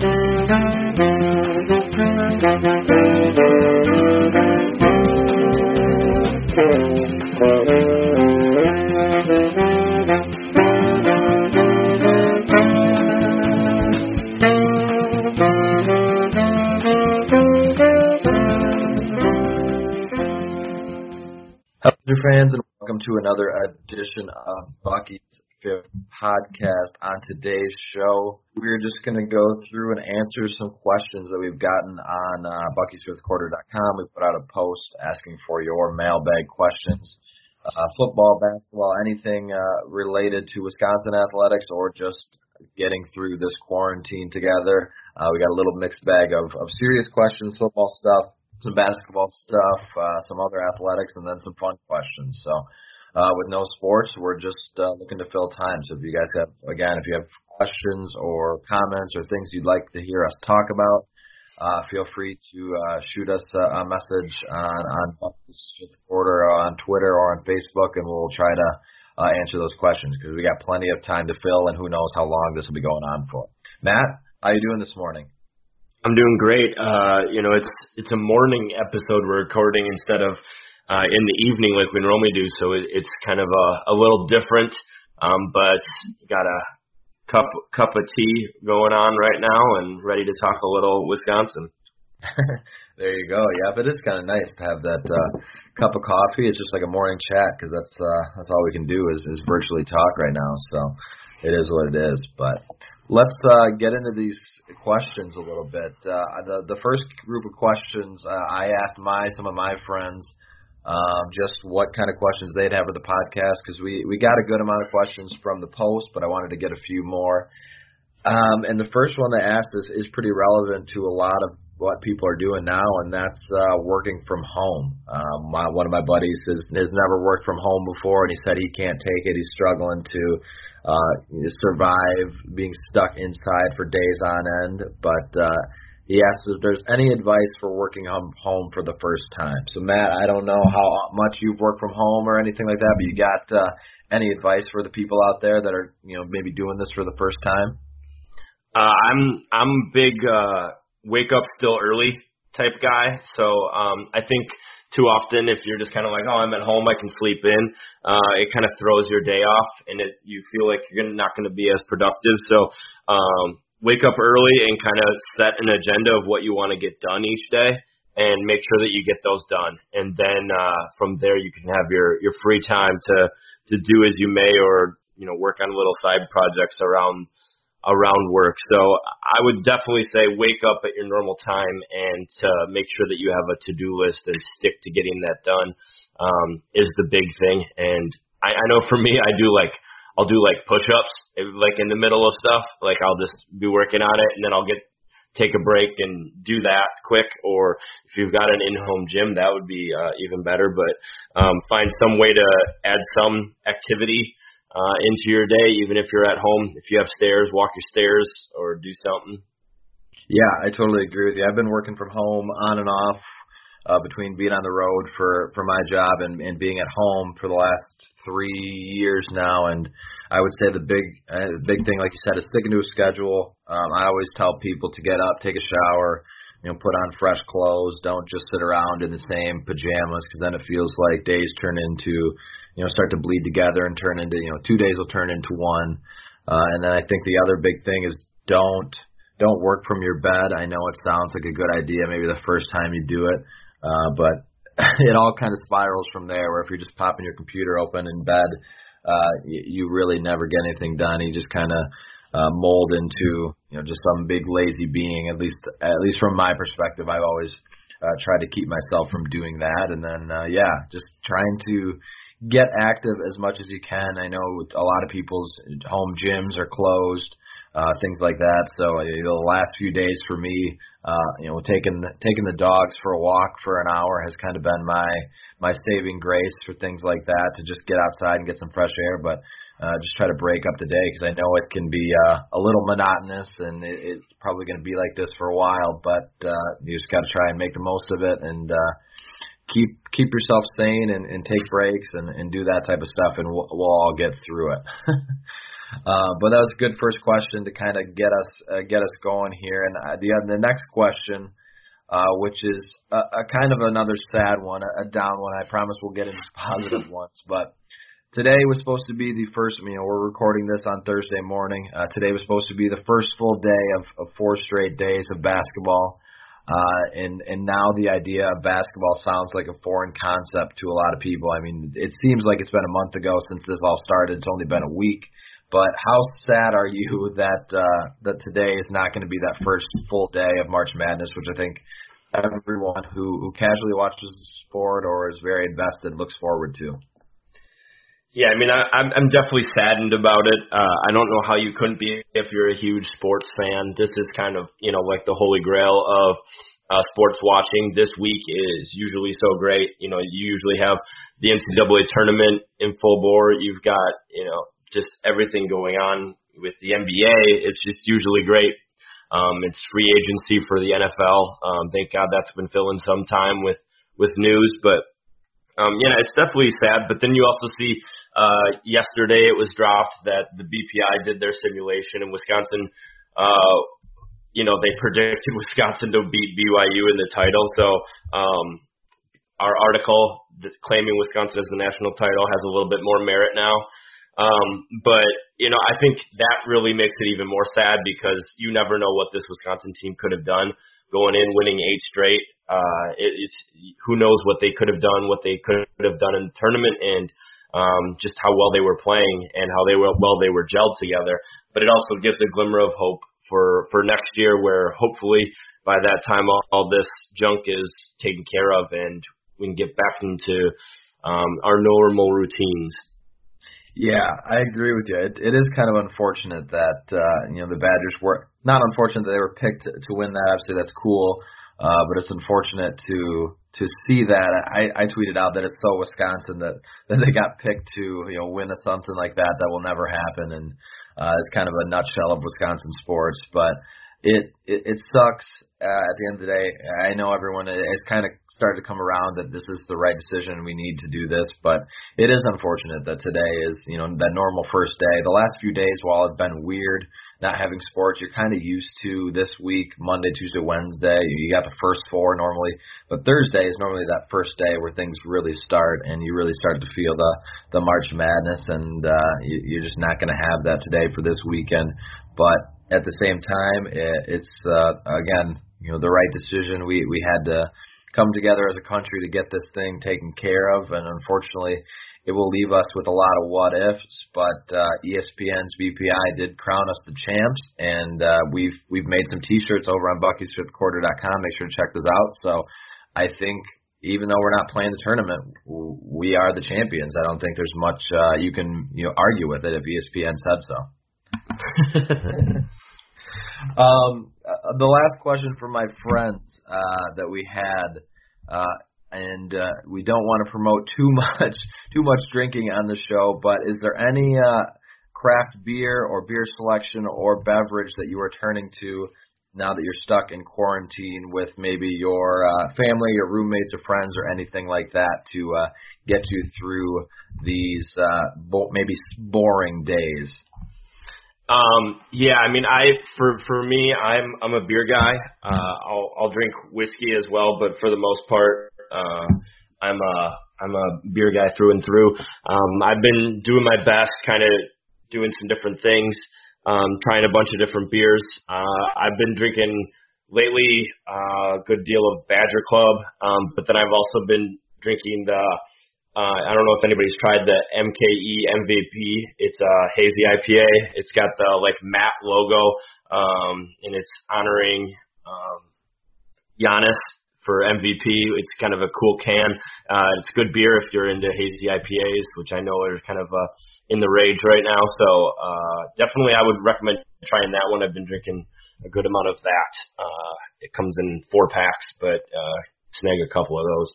Hello, fans, and welcome to another edition of Bucky's Fifth Podcast. On today's show, we're just going to go through and answer some questions that we've gotten on uh, Bucky'sFifthQuarter.com. We put out a post asking for your mailbag questions, uh, football, basketball, anything uh, related to Wisconsin athletics, or just getting through this quarantine together. Uh, we got a little mixed bag of, of serious questions, football stuff, some basketball stuff, uh, some other athletics, and then some fun questions. So, uh, with no sports, we're just uh, looking to fill time. So, if you guys have, again, if you have questions or comments or things you'd like to hear us talk about, uh, feel free to uh, shoot us a, a message on on Fifth Quarter on Twitter or on Facebook, and we'll try to uh, answer those questions because we got plenty of time to fill, and who knows how long this will be going on for. Matt, how you doing this morning? I'm doing great. Uh, you know, it's it's a morning episode we're recording instead of uh, in the evening like we normally do, so it, it's kind of a, a little different. Um, but got a cup cup of tea going on right now and ready to talk a little Wisconsin. there you go. Yeah, but it's kind of nice to have that uh, cup of coffee. It's just like a morning chat because that's uh, that's all we can do is, is virtually talk right now. So it is what it is. But let's uh, get into these questions a little bit. Uh, the the first group of questions uh, I asked my some of my friends um, just what kind of questions they'd have for the podcast because we we got a good amount of questions from the post, but I wanted to get a few more. Um, and the first one they asked is is pretty relevant to a lot of what people are doing now, and that's uh, working from home. Um, my, one of my buddies has, has never worked from home before, and he said he can't take it. He's struggling to uh, survive being stuck inside for days on end. But uh, he asked if there's any advice for working home for the first time. So Matt, I don't know how much you've worked from home or anything like that, but you got uh, any advice for the people out there that are you know maybe doing this for the first time? Uh, I'm I'm big uh, wake up still early type guy. So um, I think too often if you're just kind of like, oh, I'm at home, I can sleep in. Uh, it kind of throws your day off, and it you feel like you're not going to be as productive. So um, wake up early and kind of set an agenda of what you want to get done each day, and make sure that you get those done. And then uh, from there, you can have your your free time to to do as you may, or you know, work on little side projects around around work. So I would definitely say wake up at your normal time and to make sure that you have a to-do list and stick to getting that done um, is the big thing. And I, I know for me, I do like I'll do like push-ups like in the middle of stuff. Like I'll just be working on it and then I'll get take a break and do that quick or if you've got an in-home gym that would be uh, even better but um, find some way to add some activity uh, into your day, even if you're at home. If you have stairs, walk your stairs or do something. Yeah, I totally agree with you. I've been working from home on and off uh, between being on the road for for my job and, and being at home for the last three years now. And I would say the big uh, big thing, like you said, is sticking to a schedule. Um, I always tell people to get up, take a shower, you know, put on fresh clothes. Don't just sit around in the same pajamas because then it feels like days turn into you know start to bleed together and turn into you know two days will turn into one. Uh, and then I think the other big thing is don't don't work from your bed. I know it sounds like a good idea maybe the first time you do it, uh, but it all kind of spirals from there. Where if you're just popping your computer open in bed, uh, you, you really never get anything done. You just kind of uh, mold into you know just some big lazy being. At least at least from my perspective, I've always uh, try to keep myself from doing that. And then, uh, yeah, just trying to get active as much as you can. I know a lot of people's home gyms are closed, uh, things like that. So uh, the last few days for me, uh, you know, taking taking the dogs for a walk for an hour has kind of been my my saving grace for things like that to just get outside and get some fresh air. But uh, just try to break up the day because I know it can be uh, a little monotonous and it, it's probably going to be like this for a while. But uh, you just got to try and make the most of it and uh, keep keep yourself sane and, and take breaks and, and do that type of stuff, and we'll, we'll all get through it. uh, but that was a good first question to kind of get us uh, get us going here. And uh, the the next question. Uh, which is a, a kind of another sad one, a, a down one. I promise we'll get into positive ones, but Today was supposed to be the first. You know, we're recording this on Thursday morning. Uh, today was supposed to be the first full day of, of four straight days of basketball. Uh, and and now the idea of basketball sounds like a foreign concept to a lot of people. I mean, it seems like it's been a month ago since this all started. It's only been a week. But how sad are you that uh, that today is not going to be that first full day of March Madness, which I think everyone who who casually watches the sport or is very invested looks forward to. Yeah, I mean, I, I'm I'm definitely saddened about it. Uh, I don't know how you couldn't be if you're a huge sports fan. This is kind of you know like the holy grail of uh, sports watching. This week is usually so great. You know, you usually have the NCAA tournament in full bore. You've got you know just everything going on with the NBA. It's just usually great. Um, it's free agency for the NFL. Um, thank God that's been filling some time with with news, but um, yeah, it's definitely sad. But then you also see uh, yesterday it was dropped that the BPI did their simulation and Wisconsin. Uh, you know, they predicted Wisconsin to beat BYU in the title. So um, our article claiming Wisconsin as the national title has a little bit more merit now. Um, but you know, I think that really makes it even more sad because you never know what this Wisconsin team could have done going in, winning eight straight. Uh, it, it's who knows what they could have done, what they could have done in the tournament, and um, just how well they were playing and how they were well they were gelled together. But it also gives a glimmer of hope for for next year, where hopefully by that time all, all this junk is taken care of and we can get back into um, our normal routines. Yeah, I agree with you. It, it is kind of unfortunate that uh, you know the Badgers were not unfortunate that they were picked to, to win that. Obviously, that's cool. Uh, but it's unfortunate to to see that. I, I tweeted out that it's so Wisconsin that that they got picked to you know win a something like that that will never happen, and uh, it's kind of a nutshell of Wisconsin sports. But it it, it sucks. Uh, at the end of the day, I know everyone has kind of started to come around that this is the right decision. We need to do this, but it is unfortunate that today is you know that normal first day. The last few days, while it's been weird not having sports, you're kind of used to this week, Monday, Tuesday, Wednesday. You got the first four normally, but Thursday is normally that first day where things really start and you really start to feel the the March Madness, and uh, you, you're just not going to have that today for this weekend. But at the same time, it, it's uh, again, you know, the right decision. We we had to come together as a country to get this thing taken care of, and unfortunately, it will leave us with a lot of what ifs, but uh, ESPN's BPI did crown us the champs, and uh, we've we've made some T-shirts over on Bucky'sFifthQuarter.com. Make sure to check those out. So I think even though we're not playing the tournament, we are the champions. I don't think there's much uh, you can you know argue with it if ESPN said so. um, uh, the last question for my friends uh, that we had uh, and uh, we don't want to promote too much too much drinking on the show. But is there any uh, craft beer or beer selection or beverage that you are turning to now that you're stuck in quarantine with maybe your uh, family or roommates or friends or anything like that to uh, get you through these uh, bo- maybe boring days? Um, yeah, I mean, I for for me, I'm I'm a beer guy. Uh, I'll I'll drink whiskey as well, but for the most part, uh, I'm a I'm a beer guy through and through. Um, I've been doing my best, kind of doing some different things, um, trying a bunch of different beers. Uh, I've been drinking lately uh, a good deal of Badger Club, um, but then I've also been drinking the. Uh, I don't know if anybody's tried the MKE MVP. It's a hazy IPA. It's got the like matte logo, um, and it's honoring um, Giannis for MVP. It's kind of a cool can. Uh, it's good beer if you're into hazy IPAs, which I know are kind of uh, in the rage right now. So uh, definitely, I would recommend trying that one. I've been drinking a good amount of that. Uh, it comes in four packs, but uh, snag a couple of those.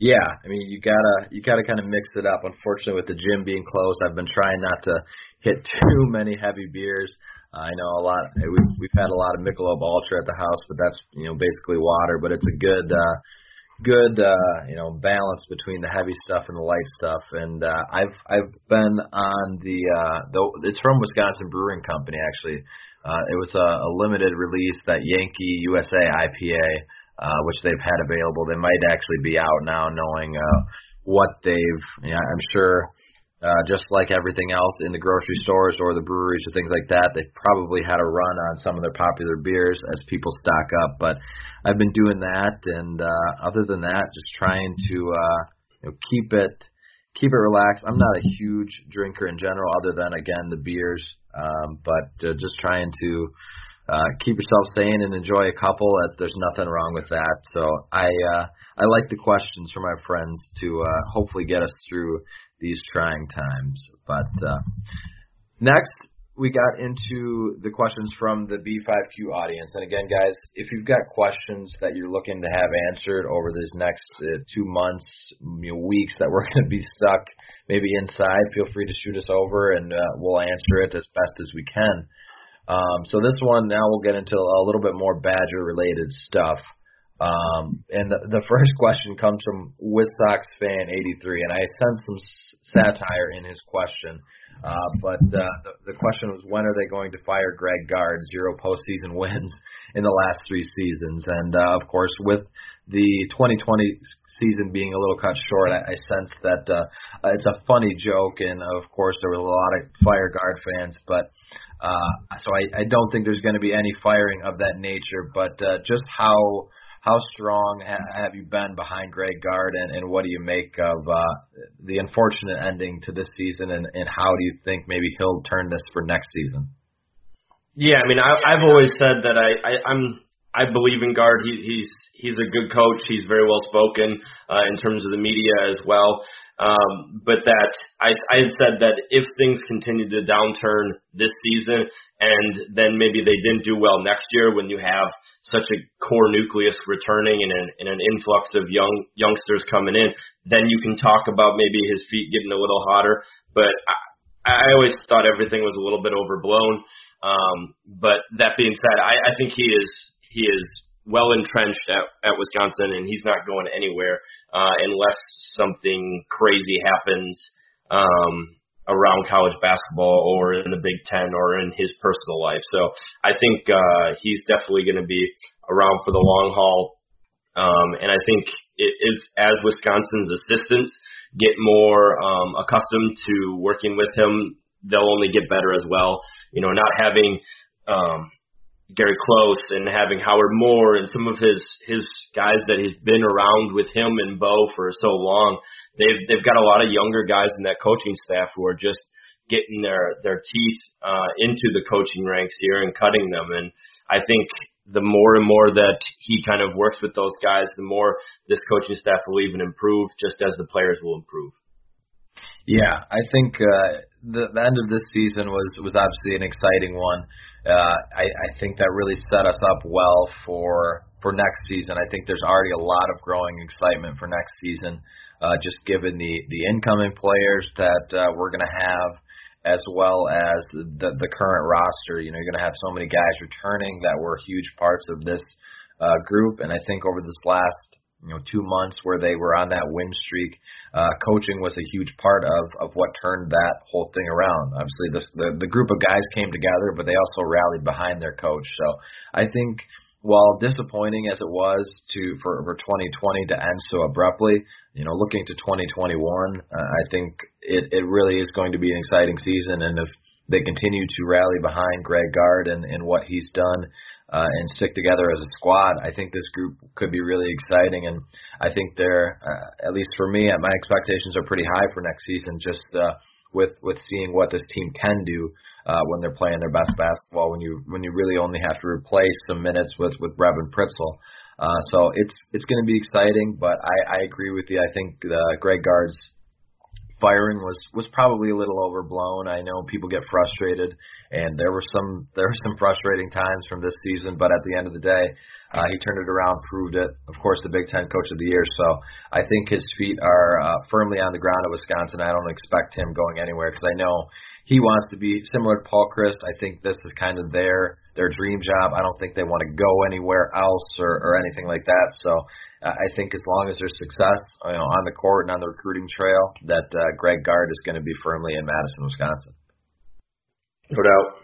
Yeah, I mean you gotta you gotta kind of mix it up. Unfortunately, with the gym being closed, I've been trying not to hit too many heavy beers. Uh, I know a lot. We've we've had a lot of Michelob Ultra at the house, but that's you know basically water. But it's a good uh, good uh, you know balance between the heavy stuff and the light stuff. And uh, I've I've been on the uh, the it's from Wisconsin Brewing Company actually. Uh, it was a, a limited release that Yankee USA IPA uh, which they've had available. They might actually be out now, knowing uh, what they've. Yeah, I'm sure. Uh, just like everything else in the grocery stores or the breweries or things like that, they've probably had a run on some of their popular beers as people stock up. But I've been doing that, and uh, other than that, just trying to uh, you know, keep it keep it relaxed. I'm not a huge drinker in general, other than again the beers, um, but uh, just trying to uh, keep yourself sane and enjoy a couple. That there's nothing wrong with that. So I uh, I like the questions from our friends to uh, hopefully get us through these trying times. But uh, next we got into the questions from the B5Q audience. And again, guys, if you've got questions that you're looking to have answered over these next uh, two months, weeks that we're going to be stuck maybe inside, feel free to shoot us over and uh, we'll answer it as best as we can. Um, so this one now we'll get into a little bit more Badger related stuff. Um, and the, the first question comes from Whiz Sox fan 83, and I sense some satire in his question. Uh, but uh, the, the question was, when are they going to fire Greg Gard? Zero postseason wins in the last three seasons, and uh, of course, with the 2020 season being a little cut short, I, I sense that uh, it's a funny joke, and of course, there were a lot of fire guard fans, but uh, so I, I don't think there's going to be any firing of that nature. But uh, just how how strong ha- have you been behind Greg Gard, and, what do you make of uh, the unfortunate ending to this season, and, and how do you think maybe he'll turn this for next season? Yeah, I mean, I, I've always said that I, I I'm I believe in Gard. He, he's he's a good coach. He's very well spoken uh, in terms of the media as well. Um, but that I, I had said that if things continue to downturn this season, and then maybe they didn't do well next year, when you have such a core nucleus returning and an, and an influx of young youngsters coming in, then you can talk about maybe his feet getting a little hotter. But I, I always thought everything was a little bit overblown. Um, but that being said, I, I think he is he is well entrenched at, at Wisconsin, and he's not going anywhere uh, unless something crazy happens um, around college basketball or in the Big Ten or in his personal life. So I think uh, he's definitely going to be around for the long haul. Um, and I think it is as Wisconsin's assistants get more um, accustomed to working with him, they'll only get better as well. You know, not having um, Gary Close and having Howard Moore and some of his his guys that he's been around with him and Bo for so long, they've they've got a lot of younger guys in that coaching staff who are just getting their their teeth uh, into the coaching ranks here and cutting them. And I think the more and more that he kind of works with those guys, the more this coaching staff will even improve, just as the players will improve. Yeah, I think uh, the, the end of this season was was obviously an exciting one uh, I, I think that really set us up well for for next season. I think there's already a lot of growing excitement for next season, uh, just given the the incoming players that uh, we're going to have, as well as the the current roster. You know, you're going to have so many guys returning that were huge parts of this uh, group, and I think over this last you know two months where they were on that win streak. Uh, coaching was a huge part of of what turned that whole thing around. Obviously, this, the the group of guys came together, but they also rallied behind their coach. So I think while disappointing as it was to for for 2020 to end so abruptly, you know, looking to 2021, uh, I think it it really is going to be an exciting season, and if they continue to rally behind Greg Gard and, and what he's done uh, and stick together as a squad, I think this group could be really exciting. And I think they're, uh, at least for me, my expectations are pretty high for next season. Just uh, with with seeing what this team can do uh, when they're playing their best basketball. When you when you really only have to replace some minutes with with Brevin Pritzl. Uh, so it's it's going to be exciting, but I, I agree with you. I think uh, Greg Gard's firing was was probably a little overblown. I know people get frustrated, and there were some there were some frustrating times from this season, but at the end of the day, uh, he turned it around, proved it. Of course, the Big Ten Coach of the Year. So I think his feet are uh, firmly on the ground at Wisconsin. I don't expect him going anywhere because I know he wants to be similar to Paul Chryst. I think this is kind of their their dream job. I don't think they want to go anywhere else or, or anything like that. So uh, I think as long as there's success you know, on the court and on the recruiting trail, that uh, Greg Gard is going to be firmly in Madison, Wisconsin. No doubt.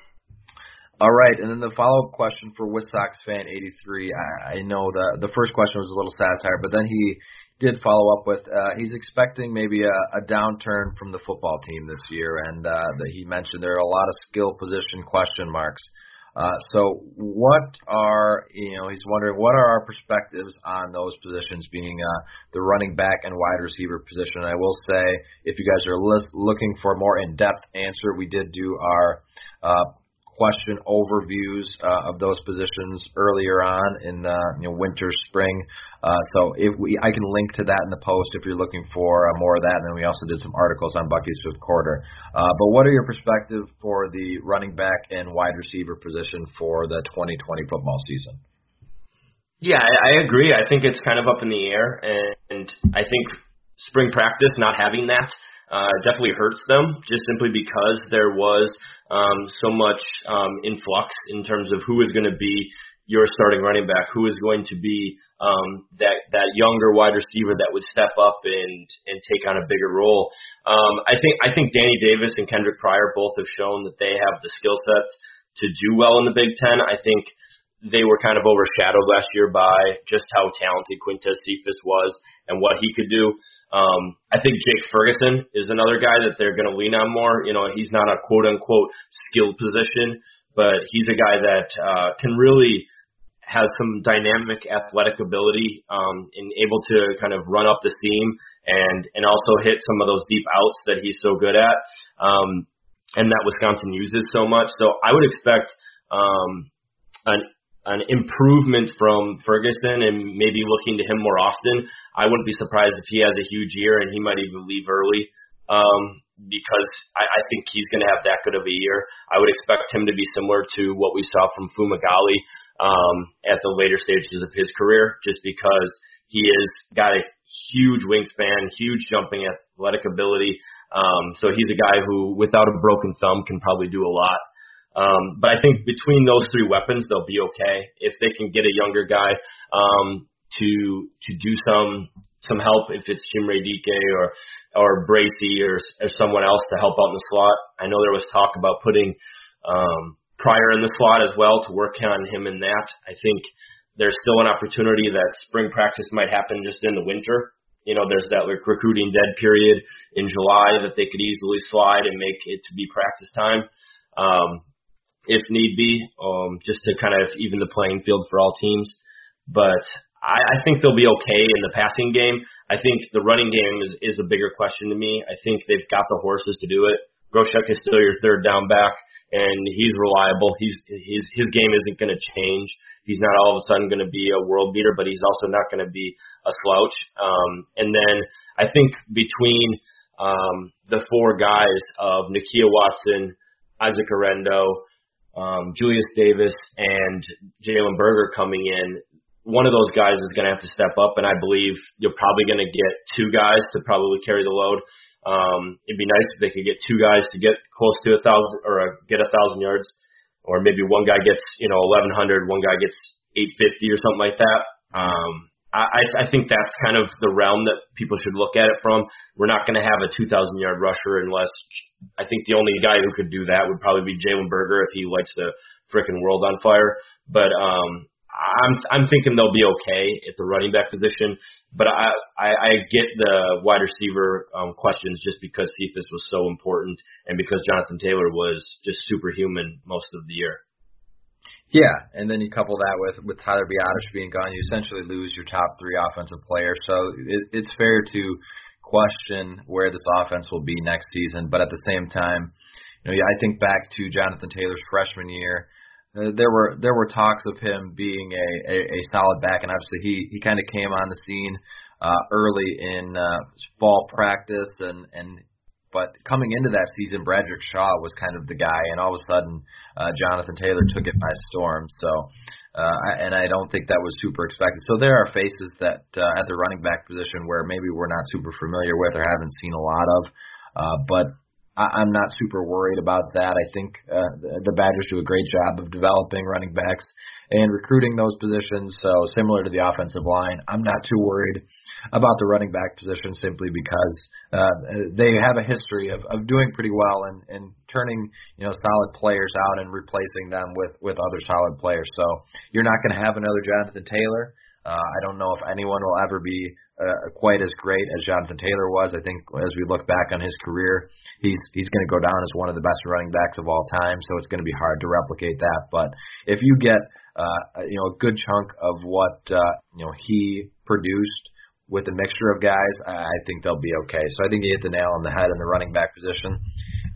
All right, and then the follow-up question for West Sox fan 83. I, I know the the first question was a little satire, but then he did follow up with uh, he's expecting maybe a, a downturn from the football team this year, and uh, that he mentioned there are a lot of skill position question marks. Uh, so what are you know he's wondering what are our perspectives on those positions being uh, the running back and wide receiver position. And I will say if you guys are list, looking for a more in-depth answer, we did do our uh, question overviews uh, of those positions earlier on in the you know, winter, spring. Uh, so if we, I can link to that in the post if you're looking for uh, more of that. And then we also did some articles on Bucky's fifth quarter. Uh, but what are your perspective for the running back and wide receiver position for the 2020 football season? Yeah, I, I agree. I think it's kind of up in the air, and I think spring practice not having that uh, definitely hurts them just simply because there was um, so much um, influx in terms of who is going to be your starting running back, who is going to be um, that that younger wide receiver that would step up and and take on a bigger role. Um, I think I think Danny Davis and Kendrick Pryor both have shown that they have the skill sets to do well in the Big Ten. I think they were kind of overshadowed last year by just how talented Quintez Cephus was and what he could do. Um, I think Jake Ferguson is another guy that they're going to lean on more. You know, he's not a quote unquote skilled position, but he's a guy that uh, can really has some dynamic athletic ability um, and able to kind of run up the seam and and also hit some of those deep outs that he's so good at um, and that Wisconsin uses so much. So I would expect um, an an improvement from Ferguson and maybe looking to him more often. I wouldn't be surprised if he has a huge year and he might even leave early um, because I, I think he's going to have that good of a year. I would expect him to be similar to what we saw from Fumagalli um, at the later stages of his career, just because he has got a huge wingspan, huge jumping athletic ability. Um, so he's a guy who, without a broken thumb, can probably do a lot. Um, but I think between those three weapons, they'll be okay if they can get a younger guy um, to to do some some help. If it's Chimere Dike or or Bracey or or someone else to help out in the slot. I know there was talk about putting um, Pryor in the slot as well to work on him in that. I think there's still an opportunity that spring practice might happen just in the winter. You know, there's that like recruiting dead period in July that they could easily slide and make it to be practice time. Um, if need be, um, just to kind of even the playing field for all teams. But I, I think they'll be okay in the passing game. I think the running game is, is a bigger question to me. I think they've got the horses to do it. Groshek is still your third down back, and he's reliable. He's his his game isn't going to change. He's not all of a sudden going to be a world beater, but he's also not going to be a slouch. Um, and then I think between um, the four guys of Nakia Watson, Isaac Guerendo, um, Julius Davis and Jalen Berger coming in, one of those guys is going to have to step up, and I believe you're probably going to get two guys to probably carry the load. Um, it'd be nice if they could get two guys to get close to a thousand or uh, get a thousand yards, or maybe one guy gets you know 1100, one guy gets 850 or something like that. Um, I, I think that's kind of the realm that people should look at it from. We're not going to have a 2,000 yard rusher unless I think the only guy who could do that would probably be Jalen Berger if he lights the freaking world on fire. But um, I'm I'm thinking they'll be okay at the running back position. But I I, I get the wide receiver um, questions just because Cephus was so important and because Jonathan Taylor was just superhuman most of the year. Yeah, and then you couple that with with Tyler Biadasz being gone, you essentially lose your top three offensive players. So it, it's fair to question where this offense will be next season. But at the same time, you know, I think back to Jonathan Taylor's freshman year. uh, there were there were talks of him being a, a, a solid back, and obviously he he kind of came on the scene uh, early in uh, fall practice, and and but coming into that season, Bradrick Shaw was kind of the guy, and all of a sudden, uh, Jonathan Taylor took it by storm. So, uh, and I don't think that was super expected. So there are faces that uh, at the running back position where maybe we're not super familiar with or haven't seen a lot of, uh, but I, I'm not super worried about that. I think uh, the, the Badgers do a great job of developing running backs and recruiting those positions. So similar to the offensive line, I'm not too worried about the running back position simply because uh, they have a history of, of doing pretty well and, and turning you know solid players out and replacing them with with other solid players. So you're not going to have another Jonathan Taylor. Uh, I don't know if anyone will ever be uh, quite as great as Jonathan Taylor was. I think as we look back on his career, he's he's going to go down as one of the best running backs of all time. So it's going to be hard to replicate that. But if you get uh, you know a good chunk of what uh, you know he produced with a mixture of guys, I think they'll be okay. So I think you hit the nail on the head in the running back position.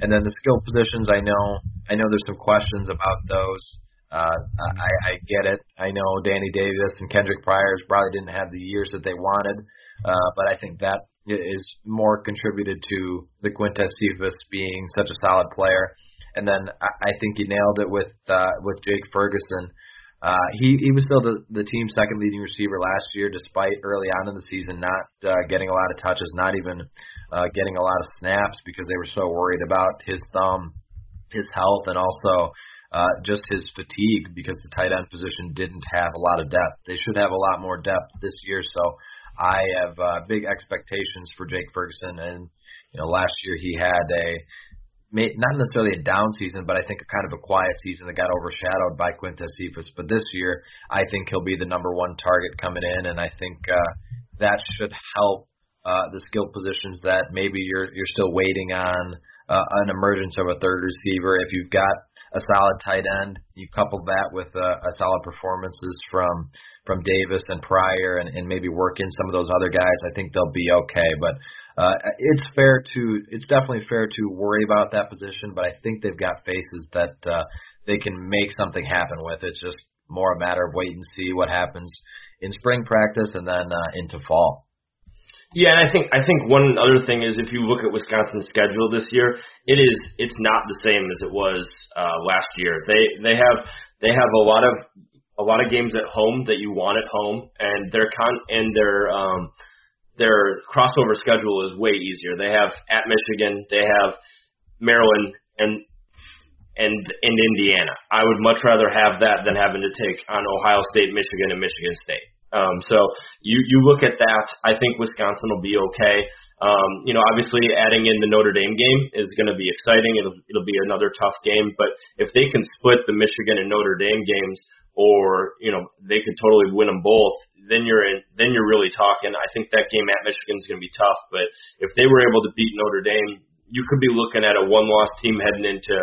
And then the skill positions, I know I know there's some questions about those. Uh, I, I get it. I know Danny Davis and Kendrick Pryor's probably didn't have the years that they wanted, uh, but I think that is more contributed to the Quintez Cephus being such a solid player. And then I, I think you nailed it with uh, with Jake Ferguson. Uh, he he was still the the team's second leading receiver last year, despite early on in the season not uh, getting a lot of touches, not even uh, getting a lot of snaps because they were so worried about his thumb, his health, and also uh, just his fatigue because the tight end position didn't have a lot of depth. They should have a lot more depth this year, so I have uh, big expectations for Jake Ferguson. And you know, last year he had a not necessarily a down season, but I think a kind of a quiet season that got overshadowed by Quintez Cephus. But this year, I think he'll be the number one target coming in, and I think uh, that should help uh, the skill positions that maybe you're you're still waiting on uh, an emergence of a third receiver. If you've got a solid tight end, you couple that with uh, a solid performances from from Davis and Pryor, and, and maybe work in some of those other guys. I think they'll be okay. But uh, it's fair to it's definitely fair to worry about that position. But I think they've got faces that uh, they can make something happen with. It's just more a matter of wait and see what happens in spring practice and then uh, into fall. Yeah, and I think I think one other thing is if you look at Wisconsin's schedule this year, it is it's not the same as it was uh, last year. They they have they have a lot of a lot of games at home that you want at home, and their con and their um, their crossover schedule is way easier. They have at Michigan, they have Maryland, and and in Indiana. I would much rather have that than having to take on Ohio State, Michigan, and Michigan State. Um, so you you look at that. I think Wisconsin will be okay. Um, you know, obviously adding in the Notre Dame game is going to be exciting. It'll it'll be another tough game. But if they can split the Michigan and Notre Dame games, or you know they could totally win them both, then you're in. Then you're really talking. I think that game at Michigan is going to be tough. But if they were able to beat Notre Dame, you could be looking at a one-loss team heading into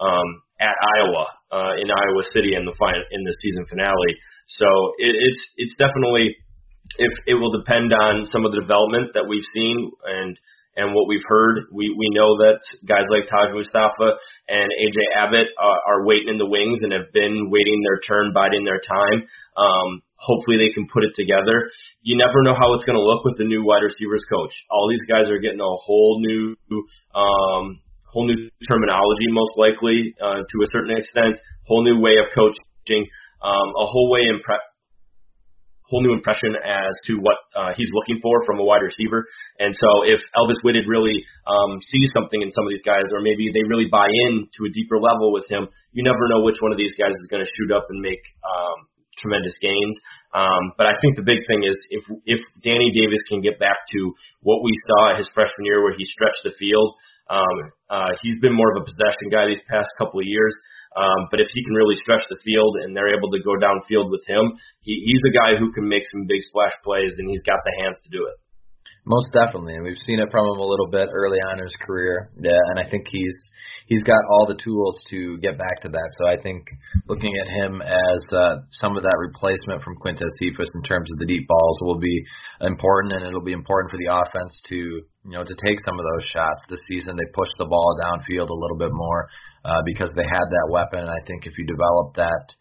um, at Iowa uh, in Iowa City in the final in the season finale. So it, it's it's definitely if it will depend on some of the development that we've seen and and what we've heard. We we know that guys like Taj Mustapha and AJ Abbott are, are waiting in the wings and have been waiting their turn, biding their time. Um, hopefully they can put it together. You never know how it's going to look with the new wide receivers coach. All these guys are getting a whole new um, whole new terminology, most likely uh, to a certain extent, whole new way of coaching, um, a whole way impre- whole new impression as to what uh, he's looking for from a wide receiver. And so if Alvis Whitted really um, sees something in some of these guys, or maybe they really buy in to a deeper level with him, you never know which one of these guys is going to shoot up and make um, tremendous gains. Um, but I think the big thing is if if Danny Davis can get back to what we saw his freshman year, where he stretched the field, um, uh, he's been more of a possession guy these past couple of years. Um, but if he can really stretch the field and they're able to go downfield with him, he, he's a guy who can make some big splash plays, and he's got the hands to do it. Most definitely, and we've seen it from him a little bit early on in his career. Yeah, and I think he's he's got all the tools to get back to that. So I think looking at him as uh, some of that replacement from Quintez Cephus in terms of the deep balls will be important, and it'll be important for the offense to you know to take some of those shots. This season they pushed the ball downfield a little bit more uh, because they had that weapon, and I think if you develop that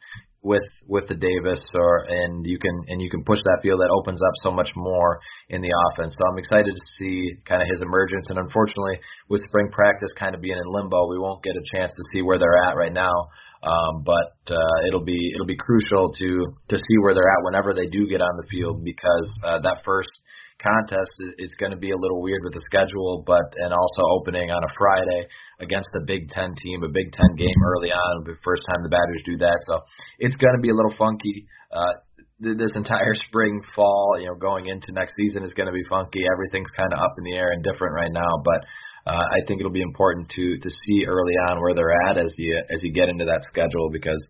with with the Davis or and you can and you can push that field that opens up so much more in the offense. So I'm excited to see kind of his emergence and unfortunately with spring practice kind of being in limbo, we won't get a chance to see where they're at right now. Um, but uh, it'll be it'll be crucial to to see where they're at whenever they do get on the field because uh, that first contest is, going to be a little weird with the schedule, but and also opening on a Friday against a Big Ten team, a Big Ten game early on, the first time the Badgers do that. So it's going to be a little funky. Uh, this entire spring, fall, you know, going into next season is going to be funky. Everything's kind of up in the air and different right now, but uh, I think it'll be important to to see early on where they're at as you as you get into that schedule because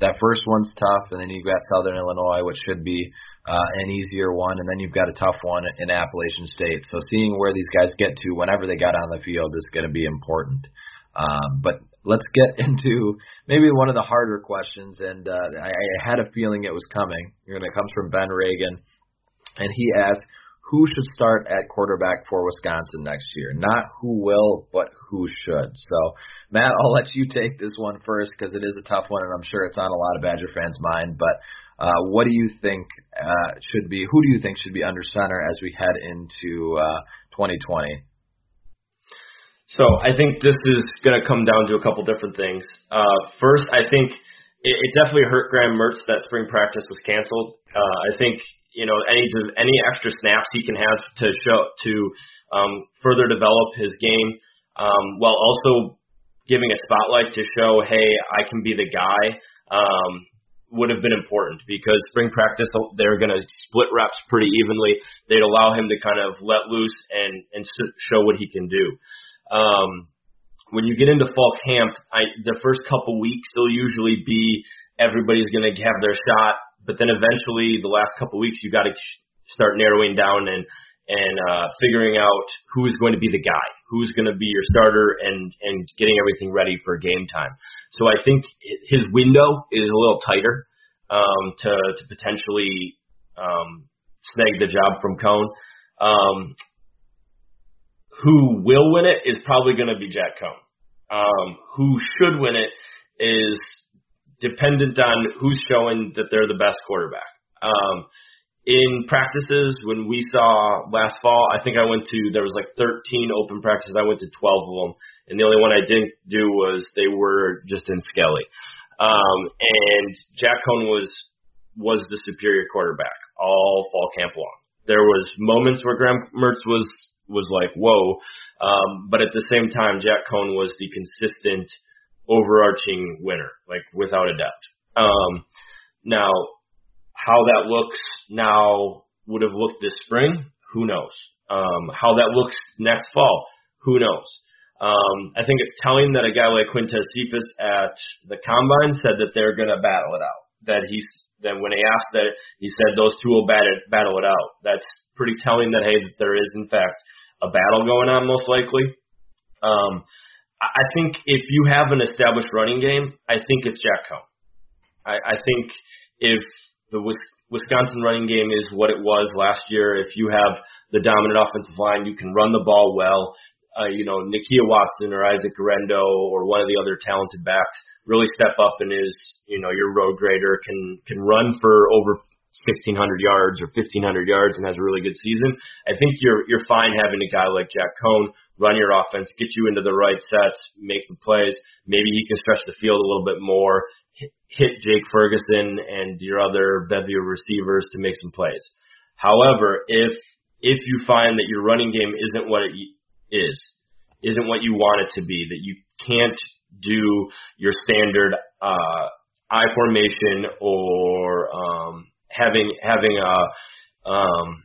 that first one's tough, and then you've got Southern Illinois, which should be uh, an easier one, and then you've got a tough one in Appalachian State. So seeing where these guys get to whenever they got on the field is going to be important. Um, but let's get into maybe one of the harder questions, and uh, I, I had a feeling it was coming. And it comes from Ben Reagan, and he asked, "Who should start at quarterback for Wisconsin next year? Not who will, but who should." So, Matt, I'll let you take this one first because it is a tough one, and I'm sure it's on a lot of Badger fans' mind. But uh, what do you think uh, should be? Who do you think should be under center as we head into uh, 2020? So I think this is going to come down to a couple different things. Uh, first, I think it, it definitely hurt Graham Mertz that spring practice was canceled. Uh, I think you know any any extra snaps he can have to show to um, further develop his game, um, while also giving a spotlight to show, hey, I can be the guy. Um, would have been important because spring practice they're going to split reps pretty evenly. They'd allow him to kind of let loose and and show what he can do. Um, when you get into fall camp, I, the first couple weeks they'll usually be everybody's going to have their shot, but then eventually the last couple weeks you got to start narrowing down and and uh, figuring out who is going to be the guy, who's going to be your starter, and and getting everything ready for game time. So I think his window is a little tighter um, to to potentially um, snag the job from Coan. Um, who will win it is probably going to be Jack Coan. Um, who should win it is dependent on who's showing that they're the best quarterback. Um, in practices when we saw last fall, I think I went to there was like 13 open practices. I went to 12 of them, and the only one I didn't do was they were just in Skelly. Um, and Jack Coan was was the superior quarterback all fall camp long. There was moments where Graham Mertz was was like whoa, um, but at the same time, Jack Coan was the consistent overarching winner, like without a doubt. Um, now how that looks now would have looked this spring, who knows? Um, how that looks next fall, who knows? Um, I think it's telling that a guy like Quintez Cephus at the combine said that they're going to battle it out. That he's that when he asked that he said those two will battle it, battle it out. That's pretty telling that hey, that there is in fact a battle going on most likely. Um, I think if you have an established running game, I think it's Jack Coan. I, I think if the Wisconsin running game is what it was last year. If you have the dominant offensive line, you can run the ball well. Uh, you know, Nakia Watson or Isaac Guerendo or one of the other talented backs really step up and is, you know, your road grader can can run for over 1600 yards or 1500 yards and has a really good season. I think you're you're fine having a guy like Jack Coan run your offense, get you into the right sets, make the plays. Maybe he can stretch the field a little bit more, hit Jake Ferguson and your other bevy of receivers to make some plays. However, if if you find that your running game isn't what it is, isn't what you want it to be, that you can't do your standard uh, I formation or um, having having a um,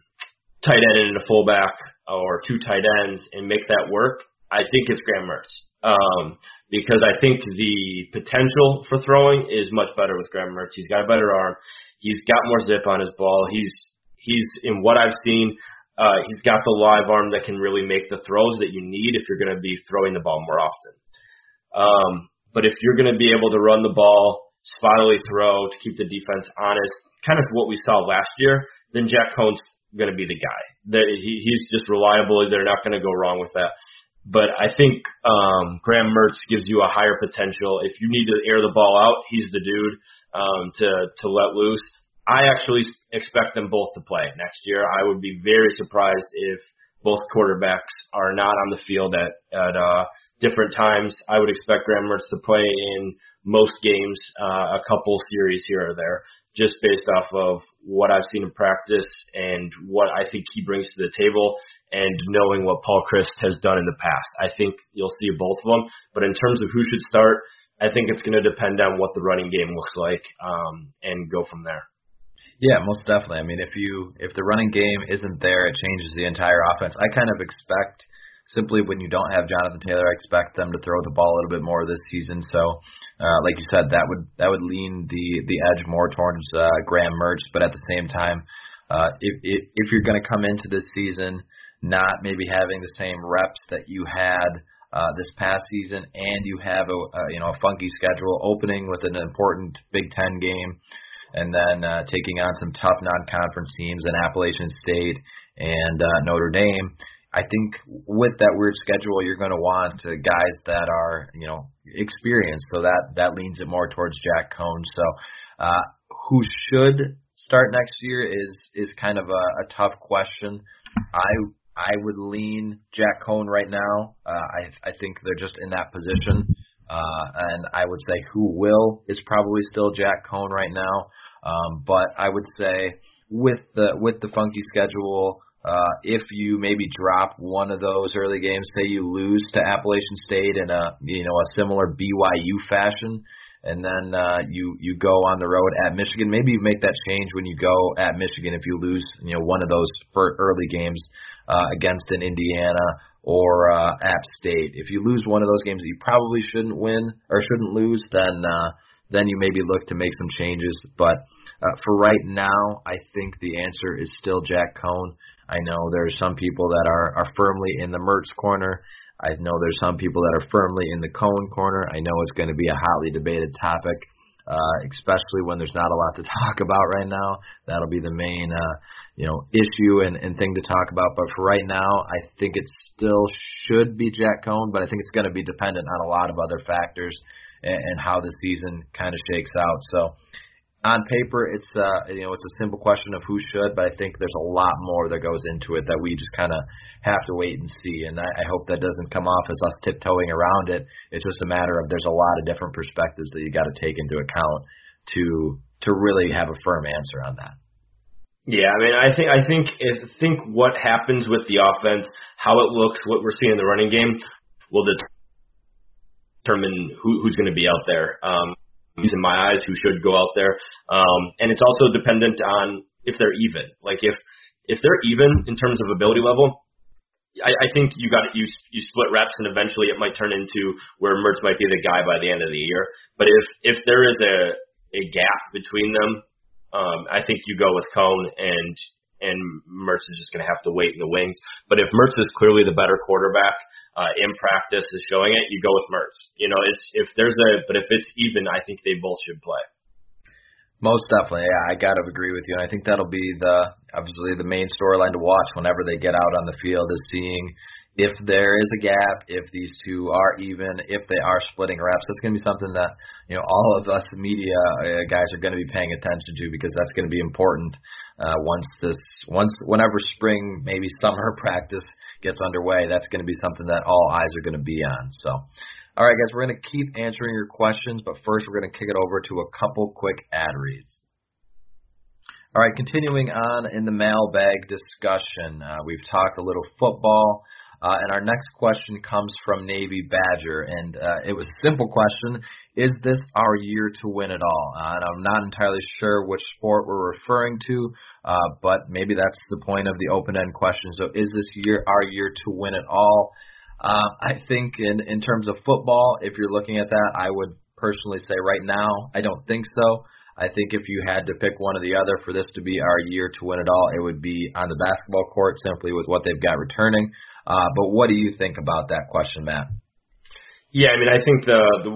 tight end and a fullback or two tight ends and make that work, I think it's Graham Mertz. Um, because I think the potential for throwing is much better with Graham Mertz. He's got a better arm. He's got more zip on his ball. He's he's in what I've seen. Uh, he's got the live arm that can really make the throws that you need if you're going to be throwing the ball more often. Um, but if you're going to be able to run the ball, spottily throw to keep the defense honest, kind of what we saw last year, then Jack Coan's going to be the guy. That he, he's just reliable. They're not going to go wrong with that. But I think um, Graham Mertz gives you a higher potential. If you need to air the ball out, he's the dude um, to to let loose. I actually expect them both to play next year. I would be very surprised if both quarterbacks are not on the field at at uh, different times. I would expect Graham Mertz to play in most games, uh, a couple series here or there, just based off of what I've seen in practice and what I think he brings to the table, and knowing what Paul Chryst has done in the past. I think you'll see both of them. But in terms of who should start, I think it's going to depend on what the running game looks like, um, and go from there. Yeah, most definitely. I mean, if you if the running game isn't there, it changes the entire offense. I kind of expect simply when you don't have Jonathan Taylor, I expect them to throw the ball a little bit more this season. So, uh, like you said, that would that would lean the the edge more towards uh, Graham Mertz. But at the same time, uh, if if, if you're going to come into this season not maybe having the same reps that you had uh, this past season, and you have a, a you know a funky schedule opening with an important Big Ten game and then uh, taking on some tough non-conference teams in Appalachian State and uh, Notre Dame. I think with that weird schedule, you're going to want guys that are you know experienced, so that that leans it more towards Jack Coan. So uh, who should start next year is is kind of a, a tough question. I I would lean Jack Coan right now. Uh, I I think they're just in that position. Uh, and I would say who will is probably still Jack Coan right now. Um, but I would say with the with the funky schedule, uh, if you maybe drop one of those early games, say you lose to Appalachian State in a you know a similar BYU fashion, and then uh, you you go on the road at Michigan, maybe you make that change when you go at Michigan if you lose you know one of those early games uh, against an Indiana or uh, App State. If you lose one of those games that you probably shouldn't win or shouldn't lose, then uh, then you maybe look to make some changes. But uh, for right now, I think the answer is still Jack Coan. I know there are some people that are are firmly in the Mertz corner. I know there's some people that are firmly in the Coan corner. I know it's going to be a hotly debated topic, uh, especially when there's not a lot to talk about right now. That'll be the main uh, you know issue and, and thing to talk about. But for right now, I think it still should be Jack Coan, but I think it's going to be dependent on a lot of other factors and, and how the season kind of shakes out. So on paper, it's uh, you know it's a simple question of who should, but I think there's a lot more that goes into it that we just kind of have to wait and see. And I, I hope that doesn't come off as us tiptoeing around it. It's just a matter of there's a lot of different perspectives that you got to take into account to to really have a firm answer on that. Yeah, I mean, I think I think if, think what happens with the offense, how it looks, what we're seeing in the running game, will determine who, who's going to be out there. Um, in my eyes, who should go out there, um, and it's also dependent on if they're even. Like if if they're even in terms of ability level, I, I think you got you you split reps, and eventually it might turn into where Mertz might be the guy by the end of the year. But if if there is a a gap between them, um, I think you go with Coan and and Mertz is just going to have to wait in the wings. But if Mertz is clearly the better quarterback uh, in practice is showing it, you go with Mertz. You know, it's if there's a but if it's even, I think they both should play. Most definitely, yeah, I got to agree with you, and I think that'll be the obviously the main storyline to watch whenever they get out on the field is seeing if there is a gap, if these two are even, if they are splitting reps, that's going to be something that you know all of us media uh, guys are going to be paying attention to because that's going to be important uh, once this once whenever spring maybe summer practice gets underway. That's going to be something that all eyes are going to be on. So. All right, guys, we're going to keep answering your questions, but first we're going to kick it over to a couple quick ad reads. All right, continuing on in the mailbag discussion, uh, we've talked a little football. Uh, and our next question comes from Navy Badger, and uh, it was a simple question: Is this our year to win it all? Uh, and I'm not entirely sure which sport we're referring to, uh, but maybe that's the point of the open-end question. So, is this year our year to win it all? Uh, I think in in terms of football, if you're looking at that, I would personally say right now, I don't think so. I think if you had to pick one or the other for this to be our year to win it all, it would be on the basketball court simply with what they've got returning. Uh, but what do you think about that question, Matt? Yeah, I mean, I think the the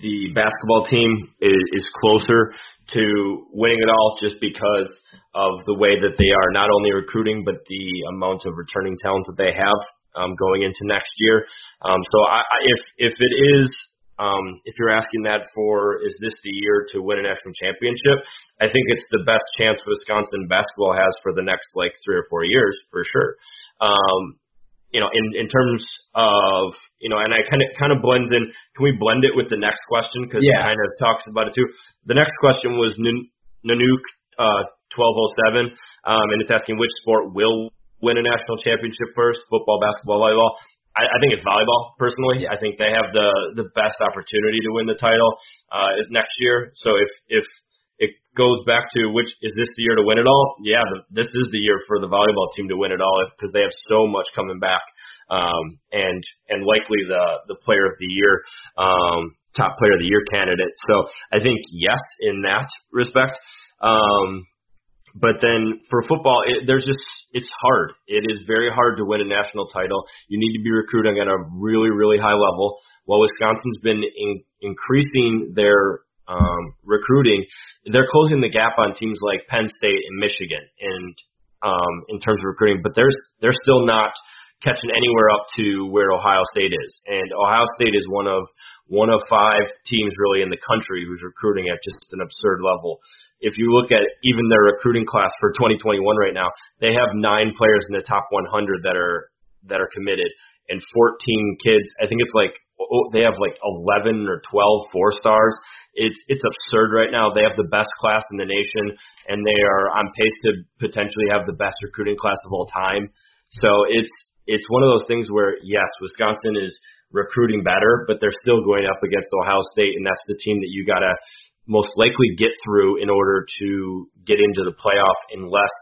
the basketball team is, is closer to winning it all just because of the way that they are not only recruiting but the amount of returning talent that they have um, going into next year. Um, so I, I, if if it is um, if you're asking that for is this the year to win a national championship, I think it's the best chance Wisconsin basketball has for the next like three or four years for sure. Um, you know, in in terms of you know, and I kind of kind of blends in. Can we blend it with the next question because yeah. it kind of talks about it too. The next question was Nanook uh, 1207, um, and it's asking which sport will win a national championship first: football, basketball, volleyball. I, I think it's volleyball personally. I think they have the the best opportunity to win the title uh, next year. So if if goes back to which is this the year to win it all? Yeah, the, this is the year for the volleyball team to win it all because they have so much coming back, um, and and likely the the player of the year, um, top player of the year candidate. So I think yes in that respect. Um, but then for football, it, there's just it's hard. It is very hard to win a national title. You need to be recruiting at a really really high level. While Wisconsin's been in, increasing their um, recruiting, they're closing the gap on teams like Penn State and Michigan, and um, in terms of recruiting, but they're they're still not catching anywhere up to where Ohio State is. And Ohio State is one of one of five teams really in the country who's recruiting at just an absurd level. If you look at even their recruiting class for 2021 right now, they have nine players in the top 100 that are that are committed and 14 kids. I think it's like Oh, they have like 11 or 12 four stars. It's it's absurd right now. They have the best class in the nation, and they are on pace to potentially have the best recruiting class of all time. So it's it's one of those things where yes, Wisconsin is recruiting better, but they're still going up against Ohio State, and that's the team that you gotta most likely get through in order to get into the playoff unless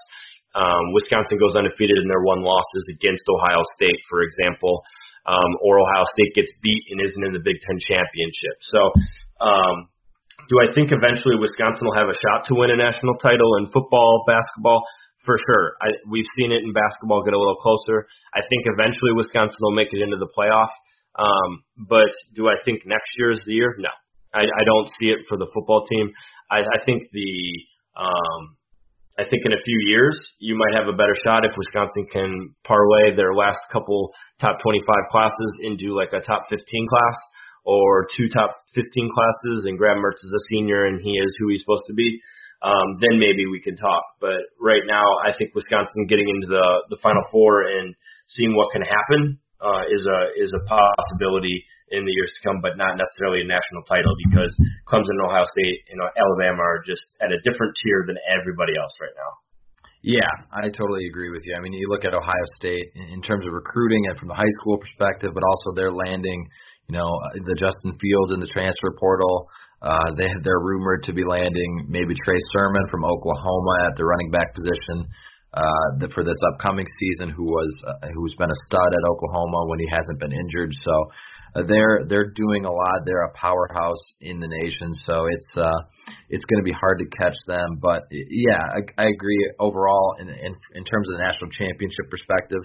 um, Wisconsin goes undefeated in their one losses against Ohio State, for example, um, or Ohio State gets beat and isn't in the Big Ten championship. So, um, do I think eventually Wisconsin will have a shot to win a national title in football, basketball? for sure. I, we've seen it in basketball get a little closer. I think eventually Wisconsin will make it into the playoff. Um, but do I think next year is the year? No, I, I don't see it for the football team. I, I think the um, I think in a few years you might have a better shot if Wisconsin can parlay their last couple top 25 classes into like a top 15 class or two top 15 classes and Graham Mertz is a senior and he is who he's supposed to be um, then maybe we can talk. But right now, I think Wisconsin getting into the the Final Four and seeing what can happen uh, is a is a possibility in the years to come, but not necessarily a national title because Clemson Ohio State and Alabama are just at a different tier than everybody else right now. Yeah, I totally agree with you. I mean, you look at Ohio State in terms of recruiting and from the high school perspective, but also they're landing, you know, the Justin Fields in the transfer portal. Uh, they they're rumored to be landing maybe Trey Sermon from Oklahoma at the running back position uh, the, for this upcoming season, who was uh, who's been a stud at Oklahoma when he hasn't been injured. So they're they're doing a lot. They're a powerhouse in the nation. So it's uh, it's going to be hard to catch them. But yeah, I, I agree overall in, in in terms of the national championship perspective.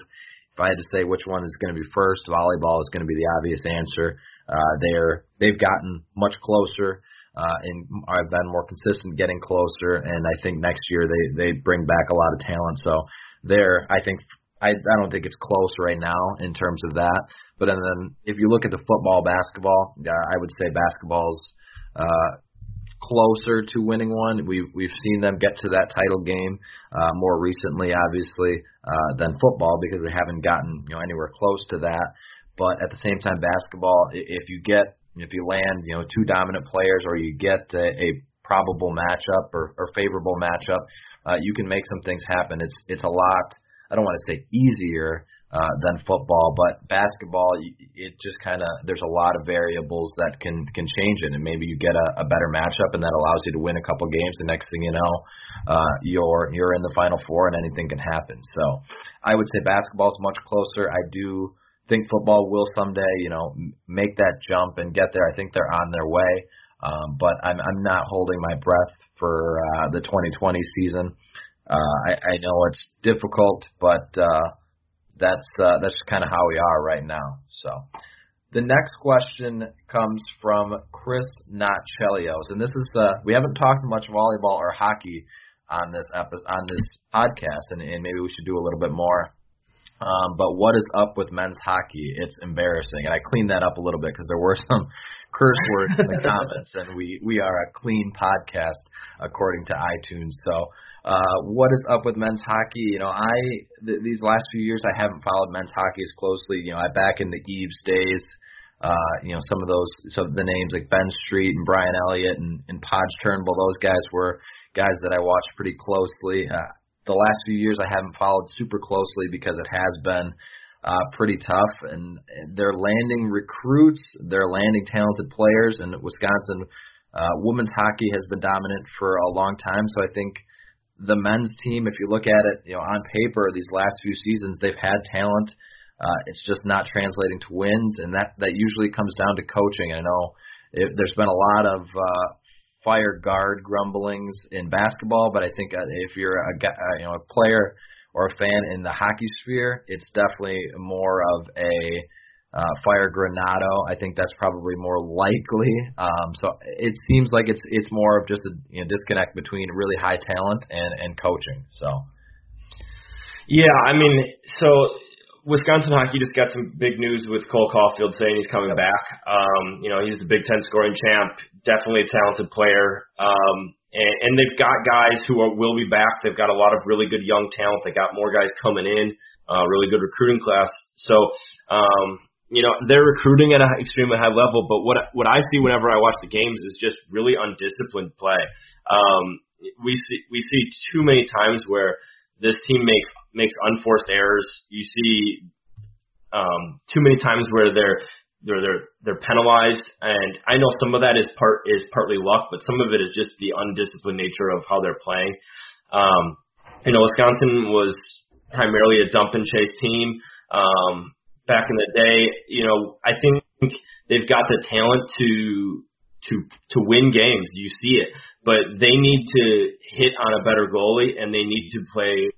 If I had to say which one is going to be first, volleyball is going to be the obvious answer. Uh, they're they've gotten much closer uh, and have been more consistent, getting closer. And I think next year they they bring back a lot of talent. So there, I think I I don't think it's close right now in terms of that. But and then if you look at the football, basketball, uh, I would say basketball's uh, closer to winning one. We've we've seen them get to that title game uh, more recently, obviously, uh, than football because they haven't gotten you know anywhere close to that. But at the same time, basketball, if you get if you land, you know, two dominant players or you get a, a probable matchup or, or favorable matchup, uh, you can make some things happen. It's it's a lot. I don't want to say easier uh, than football, but basketball, it just kind of there's a lot of variables that can can change it, and maybe you get a, a better matchup, and that allows you to win a couple games. The next thing you know, uh, you're you're in the final four, and anything can happen. So, I would say basketball is much closer. I do think football will someday, you know, make that jump and get there. I think they're on their way, um, but I'm I'm not holding my breath for uh, the 2020 season. Uh, I, I know it's difficult, but uh, that's uh, that's kind of how we are right now. So The next question comes from Chris Notchelios, and this is the we haven't talked much volleyball or hockey on this episode, on this podcast, and, and maybe we should do a little bit more. Um, but what is up with men's hockey? It's embarrassing, and I cleaned that up a little bit because there were some curse words in the comments, and we we are a clean podcast according to iTunes. So, uh, what is up with men's hockey? You know, I th- these last few years I haven't followed men's hockey as closely. You know, I back in the Eaves days. Uh, you know, some of those, some of the names like Ben Street and Brian Elliott and, and Podge Turnbull, those guys were guys that I watched pretty closely. Uh, the last few years I haven't followed super closely because it has been uh, pretty tough, and they're landing recruits, they're landing talented players, and Wisconsin uh, women's hockey has been dominant for a long time. So I think the men's team, if you look at it, you know, on paper, these last few seasons they've had talent. Uh, it's just not translating to wins, and that that usually comes down to coaching. I know it, there's been a lot of uh, fire Gard grumblings in basketball, but I think uh, if you're a uh, you know a player or a fan in the hockey sphere, it's definitely more of a uh, fire Granato. I think that's probably more likely. Um, so it seems like it's it's more of just a you know, disconnect between really high talent and and coaching. So yeah, I mean, so Wisconsin hockey just got some big news with Cole Caufield saying he's coming back. Um, you know, he's the Big Ten scoring champ, definitely a talented player. Um, and, and they've got guys who are, will be back. They've got a lot of really good young talent. They got more guys coming in, uh, really good recruiting class. So, um, you know, they're recruiting at an extremely high level. But what what I see whenever I watch the games is just really undisciplined play. Um, we see we see too many times where this team makes makes unforced errors. You see um, too many times where they're they're they're they're penalized, and I know some of that is part is partly luck, but some of it is just the undisciplined nature of how they're playing. Um, you know, Wisconsin was primarily a dump and chase team um, back in the day. You know, I think they've got the talent to to to win games. You see it, but they need to hit on a better goalie, and they need to play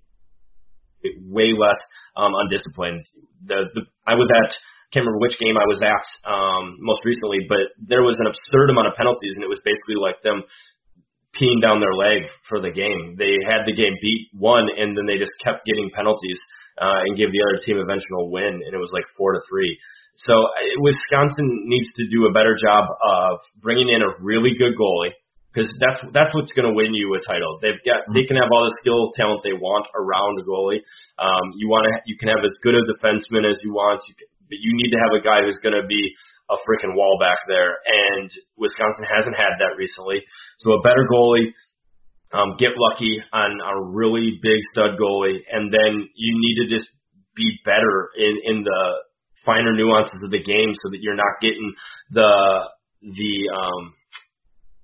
way less um, undisciplined. The, the I was at can't remember which game I was at um, most recently, but there was an absurd amount of penalties, and it was basically like them peeing down their leg for the game. They had the game beat one, and then they just kept getting penalties uh, and gave the other team eventual win, and it was like four to three. So uh, Wisconsin needs to do a better job of bringing in a really good goalie because that's that's what's going to win you a title. They've got they can have all the skill talent they want around a goalie. Um, you want to you can have as good a defenseman as you want, you can, but you need to have a guy who's going to be a freaking wall back there. And Wisconsin hasn't had that recently. So a better goalie. Um, get lucky on a really big stud goalie, and then you need to just be better in in the finer nuances of the game so that you're not getting the the um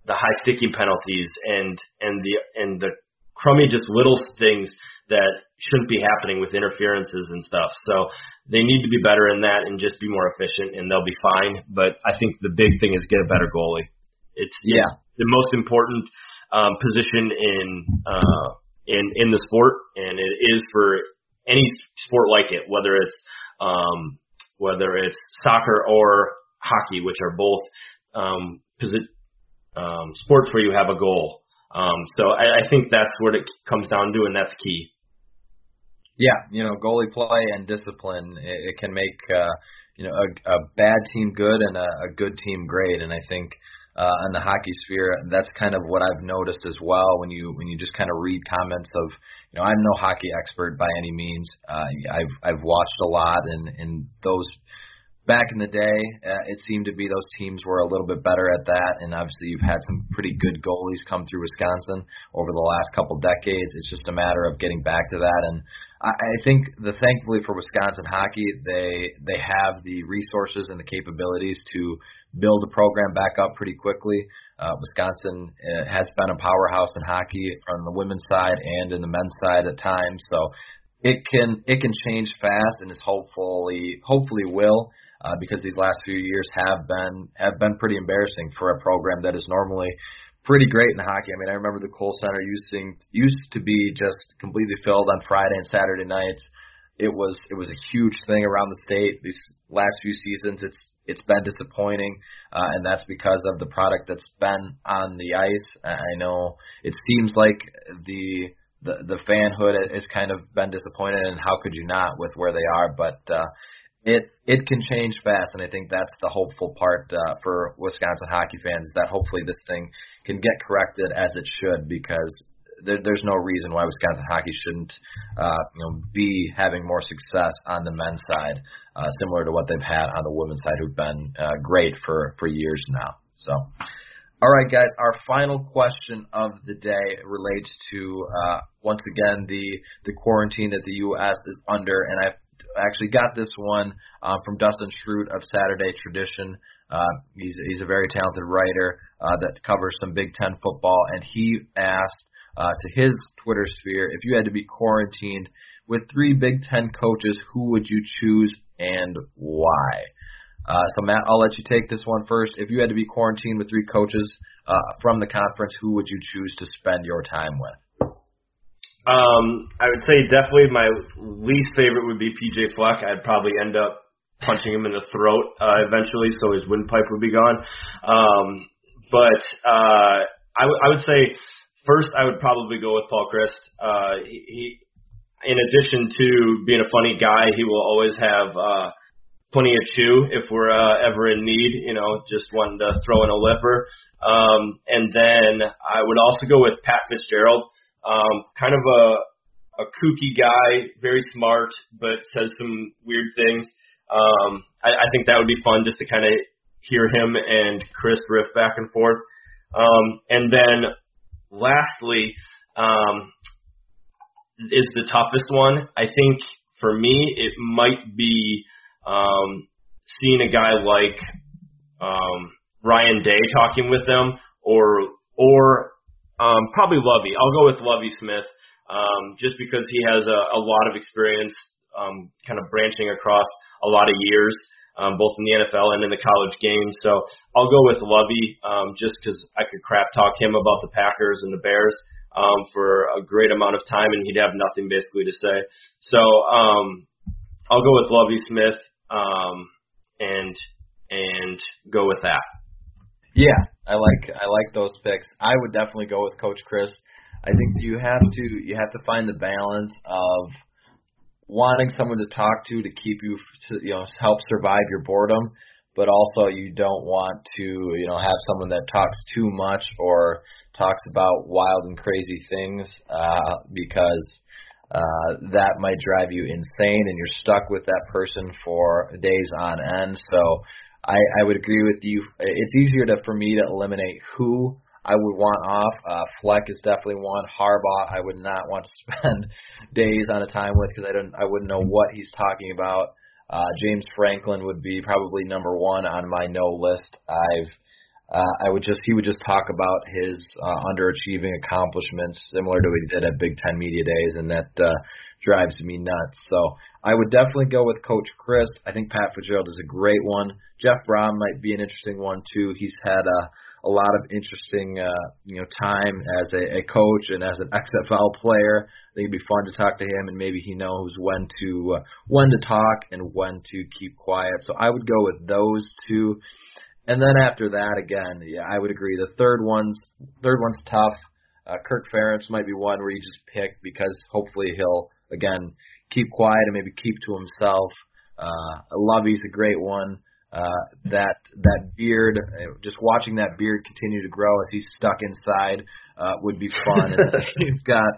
the high sticking penalties and and the and the crummy just little things that shouldn't be happening with interferences and stuff. So they need to be better in that and just be more efficient and they'll be fine. But I think the big thing is get a better goalie. It's yeah it's the most important um, position in uh, in in the sport, and it is for any sport like it, whether it's um, whether it's soccer or hockey, which are both um, posi- um, sports where you have a goal. Um, so I, I think that's what it comes down to, and that's key. Yeah, you know, goalie play and discipline it, it can make uh, you know a, a bad team good and a, a good team great, and I think uh, in the hockey sphere, that's kind of what I've noticed as well. When you when you just kind of read comments of, you know, I'm no hockey expert by any means. Uh, I've I've watched a lot, and and those back in the day, uh, it seemed to be those teams were a little bit better at that, and obviously you've had some pretty good goalies come through Wisconsin over the last couple decades. It's just a matter of getting back to that, and I think the thankfully for Wisconsin hockey, they they have the resources and the capabilities to build a program back up pretty quickly. Uh, Wisconsin uh, has been a powerhouse in hockey on the women's side and in the men's side at times, so it can it can change fast and is hopefully hopefully will uh, because these last few years have been have been pretty embarrassing for a program that is normally pretty great in hockey. I mean, I remember the Kohl Center using used to be just completely filled on Friday and Saturday nights. It was it was a huge thing around the state these last few seasons. It's it's been disappointing, uh, and that's because of the product that's been on the ice. I know it seems like the the the fanhood has kind of been disappointed, and how could you not with where they are? But uh, it it can change fast, and I think that's the hopeful part uh, for Wisconsin hockey fans is that hopefully this thing can get corrected as it should because there, there's no reason why Wisconsin hockey shouldn't uh, you know be having more success on the men's side, uh, similar to what they've had on the women's side, who've been uh, great for for years now. So. All right, guys. Our final question of the day relates to uh, once again the the quarantine that the U.S. is under, and I've actually got this one uh, from Dustin Schutte of Saturday Tradition. Uh, he's he's a very talented writer uh, that covers some Big Ten football, and he asked uh, to his Twitter sphere if you had to be quarantined with three Big Ten coaches, who would you choose and why? Uh, so Matt, I'll let you take this one first. If you had to be quarantined with three coaches uh, from the conference, who would you choose to spend your time with? Um, I would say definitely my least favorite would be PJ Fleck. I'd probably end up punching him in the throat uh, eventually, so his windpipe would be gone. Um, but uh, I, w- I would say first I would probably go with Paul Chryst. Uh, he, he, in addition to being a funny guy, he will always have uh, plenty of chew if we're uh, ever in need. You know, just wanting to throw in a lipper. Um, and then I would also go with Pat Fitzgerald. Um, kind of a a kooky guy, very smart, but says some weird things. Um, I, I think that would be fun just to kind of hear him and Chryst riff back and forth. Um, and then lastly, um, is the toughest one. I think for me, it might be um, seeing a guy like um, Ryan Day talking with them, or or um, probably Lovie. I'll go with Lovie Smith, um, just because he has a, a lot of experience, um, kind of branching across a lot of years, um, both in the NFL and in the college game. So I'll go with Lovie um, just because I could crap talk him about the Packers and the Bears um, for a great amount of time, and he'd have nothing basically to say. So um, I'll go with Lovie Smith, um, and and go with that. Yeah, I like I like those picks. I would definitely go with Coach Chryst. I think you have to you have to find the balance of wanting someone to talk to to keep you you know help survive your boredom, but also you don't want to you know have someone that talks too much or talks about wild and crazy things uh, because uh, that might drive you insane and you're stuck with that person for days on end. So I, I would agree with you. It's easier to for me to eliminate who I would want off. Uh, Fleck is definitely one. Harbaugh, I would not want to spend days on a time with because I don't, I wouldn't know what he's talking about. Uh, James Franklin would be probably number one on my no list. I've, uh, I would just, he would just talk about his uh, underachieving accomplishments, similar to what he did at Big Ten Media Days, and that uh, drives me nuts. So I would definitely go with Coach Chryst. I think Pat Fitzgerald is a great one. Jeff Brohm might be an interesting one too. He's had a a lot of interesting uh, you know time as a, a coach and as an XFL player. I think it'd be fun to talk to him, and maybe he knows when to uh, when to talk and when to keep quiet. So I would go with those two, and then after that, again, yeah, I would agree. The third one's third one's tough. Uh, Kirk Ferentz might be one where you just pick because hopefully he'll again keep quiet and maybe keep to himself. Uh, Lovie's a great one. Uh, that that beard, uh, just watching that beard continue to grow as he's stuck inside uh, would be fun. and you've got,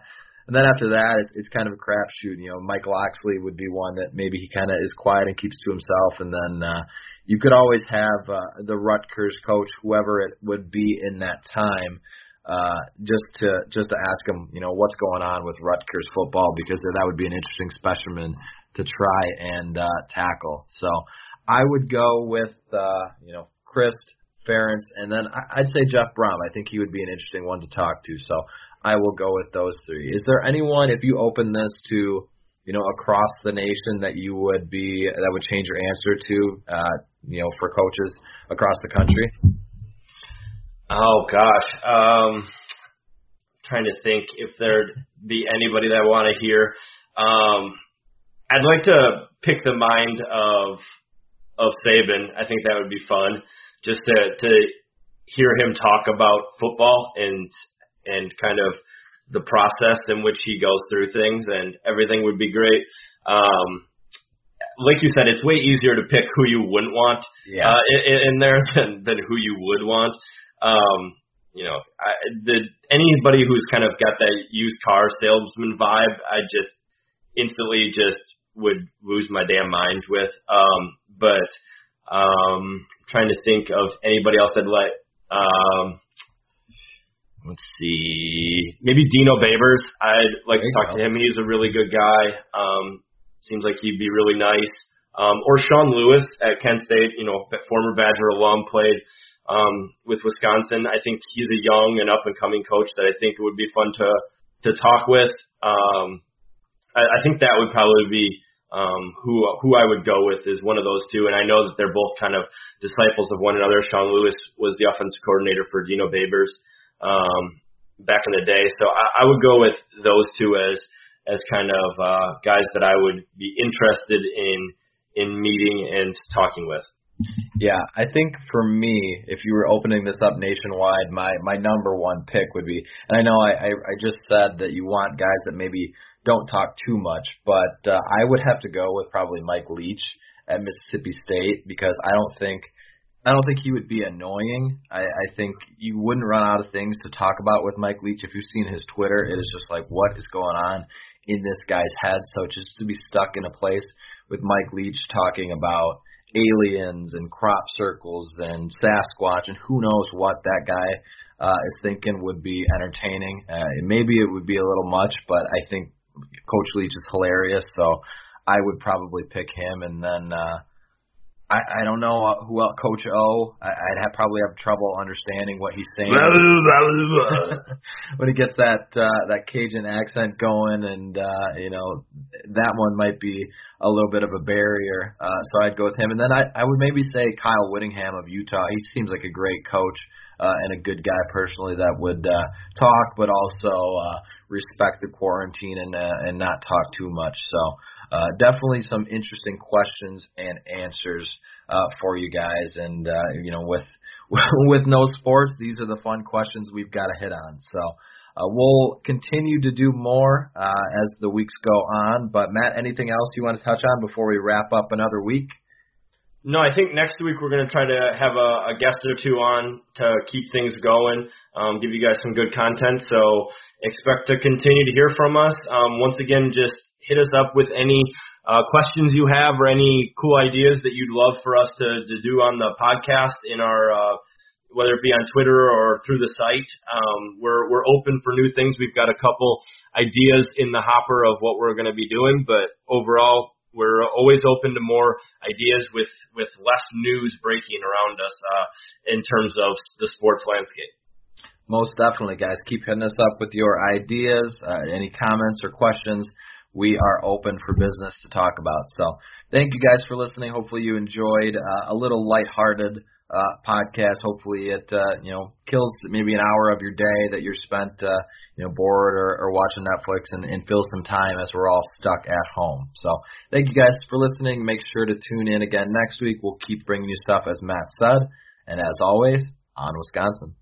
and then after that, it's, it's kind of a crapshoot. You know, Mike Locksley would be one that maybe he kind of is quiet and keeps to himself, and then uh, you could always have uh, the Rutgers coach, whoever it would be in that time. Uh, just to just to ask him, you know, what's going on with Rutgers football because that would be an interesting specimen to try and uh, tackle. So I would go with uh, you know Chryst, Ferentz, and then I'd say Jeff Brohm. I think he would be an interesting one to talk to. So I will go with those three. Is there anyone, if you open this to you know across the nation, that you would be that would change your answer to uh, you know for coaches across the country? Oh gosh, um, trying to think if there'd be anybody that I want to hear. Um, I'd like to pick the mind of of Saban. I think that would be fun, just to to hear him talk about football and and kind of the process in which he goes through things, and everything would be great. Um, like you said, it's way easier to pick who you wouldn't want Yeah. uh, in, in there than than who you would want. Um, you know, I, the anybody who's kind of got that used car salesman vibe, I just instantly just would lose my damn mind with. Um, but um, trying to think of anybody else that let. Um, let's see, maybe Dino Babers. I'd like to talk to him. He's a really good guy. Um, seems like he'd be really nice. Um, or Sean Lewis at Kent State, you know, former Badger alum, played um, with Wisconsin. I think he's a young and up and coming coach that I think it would be fun to to talk with. Um, I, I think that would probably be um, who who I would go with is one of those two, and I know that they're both kind of disciples of one another. Sean Lewis was the offensive coordinator for Dino Babers um, back in the day, so I, I would go with those two as as kind of uh, guys that I would be interested in in meeting and talking with. Yeah, I think for me, if you were opening this up nationwide, my my number one pick would be, and I know I I, I just said that you want guys that maybe don't talk too much, but uh, I would have to go with probably Mike Leach at Mississippi State because I don't think I don't think he would be annoying. I, I think you wouldn't run out of things to talk about with Mike Leach. If you've seen his Twitter, it is just like what is going on in this guy's head. So just to be stuck in a place with Mike Leach talking about aliens and crop circles and Sasquatch and who knows what that guy uh, is thinking would be entertaining. Uh, maybe it would be a little much, but I think Coach Leach is hilarious, so I would probably pick him. And then uh, I, I don't know uh, who else. Coach O, I, I'd have, probably have trouble understanding what he's saying when he gets that uh, that Cajun accent going, and uh, you know that one might be a little bit of a barrier. Uh, so I'd go with him, and then I I would maybe say Kyle Whittingham of Utah. He seems like a great coach uh, and a good guy personally that would uh, talk, but also uh, respect the quarantine and uh, and not talk too much. So. Uh, definitely some interesting questions and answers uh, for you guys, and uh, you know, with with no sports, these are the fun questions we've got to hit on. So uh, we'll continue to do more uh, as the weeks go on. But Matt, anything else you want to touch on before we wrap up another week? No, I think next week we're going to try to have a, a guest or two on to keep things going, um, give you guys some good content. So expect to continue to hear from us. Um, once again, just hit us up with any uh, questions you have or any cool ideas that you'd love for us to, to do on the podcast in our uh, whether it be on Twitter or through the site. Um, we're we're open for new things. We've got a couple ideas in the hopper of what we're going to be doing, but overall, we're always open to more ideas with with less news breaking around us uh, in terms of the sports landscape. Most definitely, guys. Keep hitting us up with your ideas, uh, any comments or questions. We are open for business to talk about. So, thank you guys for listening. Hopefully, you enjoyed uh, a little lighthearted uh, podcast. Hopefully, it uh, you know kills maybe an hour of your day that you're spent uh, you know bored or, or watching Netflix and, and fills some time as we're all stuck at home. So, thank you guys for listening. Make sure to tune in again next week. We'll keep bringing you stuff as Matt said, and as always, on Wisconsin.